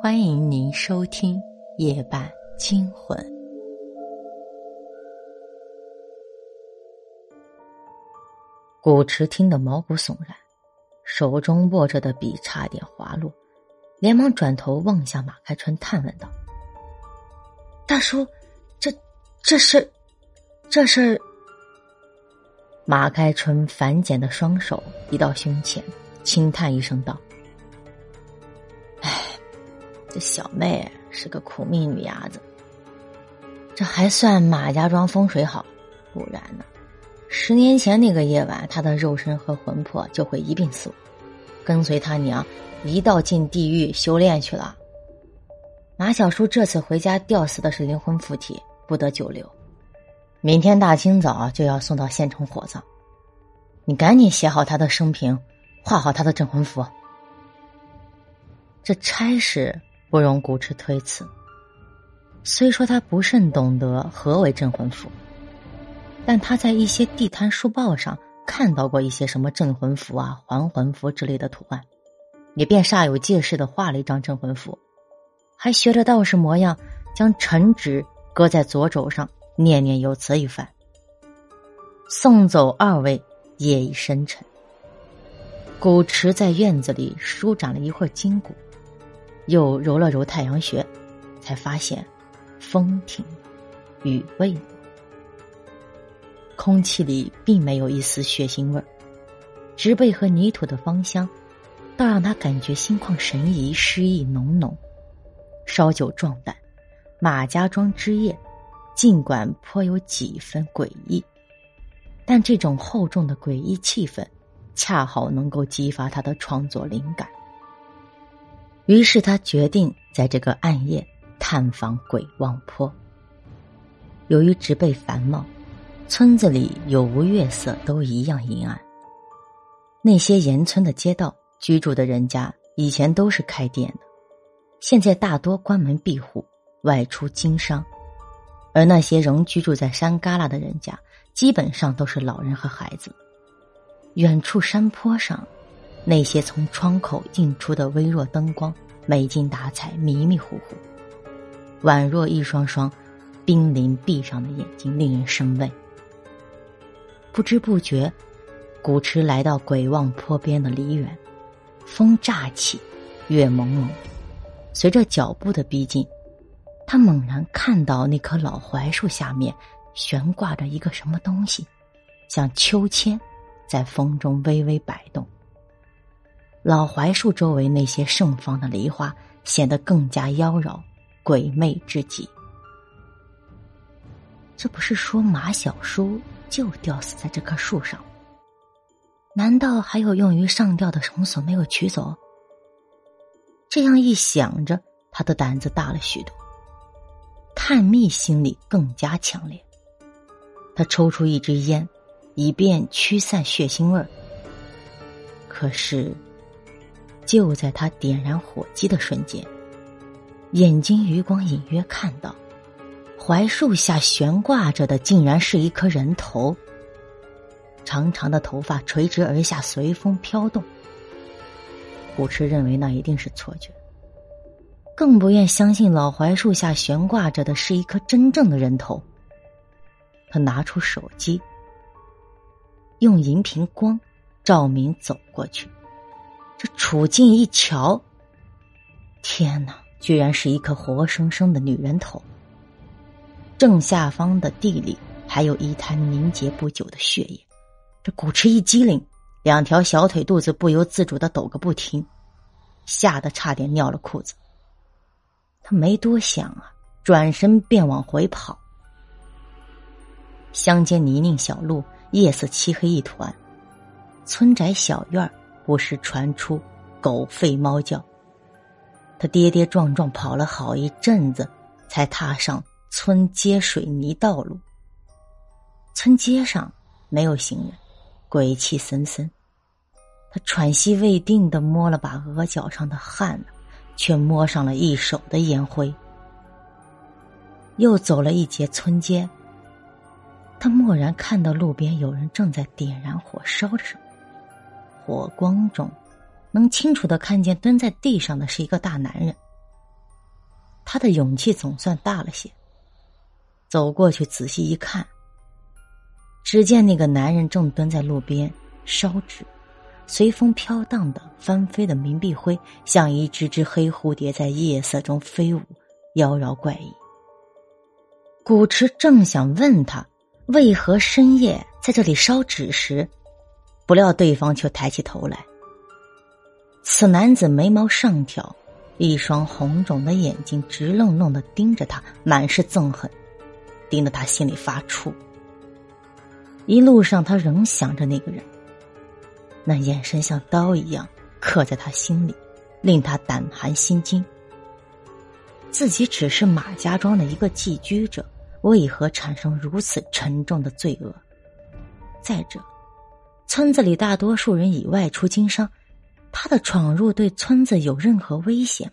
欢迎您收听《夜半惊魂》。古池听得毛骨悚然，手中握着的笔差点滑落，连忙转头望向马开春，探问道：“大叔，这这是这是？”马开春反剪的双手移到胸前，轻叹一声道：“哎，这小妹是个苦命女伢子。这还算马家庄风水好，不然呢？十年前那个夜晚，她的肉身和魂魄就会一并死，跟随他娘一道进地狱修炼去了。马小叔这次回家吊死的是灵魂附体，不得久留。”明天大清早就要送到县城火葬，你赶紧写好他的生平，画好他的镇魂符。这差事不容古池推辞。虽说他不甚懂得何为镇魂符，但他在一些地摊书报上看到过一些什么镇魂符啊、还魂符之类的图案，也便煞有介事的画了一张镇魂符，还学着道士模样，将陈纸搁在左肘上。念念有词一番，送走二位，夜已深沉。古池在院子里舒展了一会儿筋骨，又揉了揉太阳穴，才发现风停，雨未，空气里并没有一丝血腥味儿，植被和泥土的芳香，倒让他感觉心旷神怡，诗意浓浓。烧酒壮胆，马家庄之夜。尽管颇有几分诡异，但这种厚重的诡异气氛，恰好能够激发他的创作灵感。于是他决定在这个暗夜探访鬼望坡。由于植被繁茂，村子里有无月色都一样阴暗。那些沿村的街道居住的人家，以前都是开店的，现在大多关门闭户，外出经商。而那些仍居住在山旮旯的人家，基本上都是老人和孩子。远处山坡上，那些从窗口映出的微弱灯光，没精打采、迷迷糊糊，宛若一双双濒临闭上的眼睛，令人生畏。不知不觉，古池来到鬼望坡边的梨园，风乍起，月朦胧，随着脚步的逼近。他猛然看到那棵老槐树下面悬挂着一个什么东西，像秋千，在风中微微摆动。老槐树周围那些盛放的梨花显得更加妖娆、鬼魅至极。这不是说马小叔就吊死在这棵树上？难道还有用于上吊的绳索没有取走？这样一想着，他的胆子大了许多。探秘心理更加强烈，他抽出一支烟，以便驱散血腥味儿。可是，就在他点燃火机的瞬间，眼睛余光隐约看到，槐树下悬挂着的竟然是一颗人头，长长的头发垂直而下，随风飘动。古痴认为那一定是错觉。更不愿相信老槐树下悬挂着的是一颗真正的人头。他拿出手机，用银屏光照明走过去。楚静一瞧，天哪！居然是一颗活生生的女人头。正下方的地里还有一滩凝结不久的血液。这古池一激灵，两条小腿肚子不由自主的抖个不停，吓得差点尿了裤子。他没多想啊，转身便往回跑。乡间泥泞小路，夜色漆黑一团，村宅小院不时传出狗吠猫叫。他跌跌撞撞跑了好一阵子，才踏上村街水泥道路。村街上没有行人，鬼气森森。他喘息未定的摸了把额角上的汗。却摸上了一手的烟灰。又走了一节村街，他蓦然看到路边有人正在点燃火烧着什么，火光中，能清楚的看见蹲在地上的是一个大男人，他的勇气总算大了些。走过去仔细一看，只见那个男人正蹲在路边烧纸，随风飘荡的翻飞的冥币灰，像一只只黑蝴蝶在夜色中飞舞，妖娆怪异。古池正想问他为何深夜在这里烧纸时，不料对方却抬起头来。此男子眉毛上挑，一双红肿的眼睛直愣愣的盯着他，满是憎恨，盯得他心里发怵。一路上，他仍想着那个人，那眼神像刀一样刻在他心里，令他胆寒心惊。自己只是马家庄的一个寄居者，为何产生如此沉重的罪恶？再者，村子里大多数人已外出经商。他的闯入对村子有任何危险？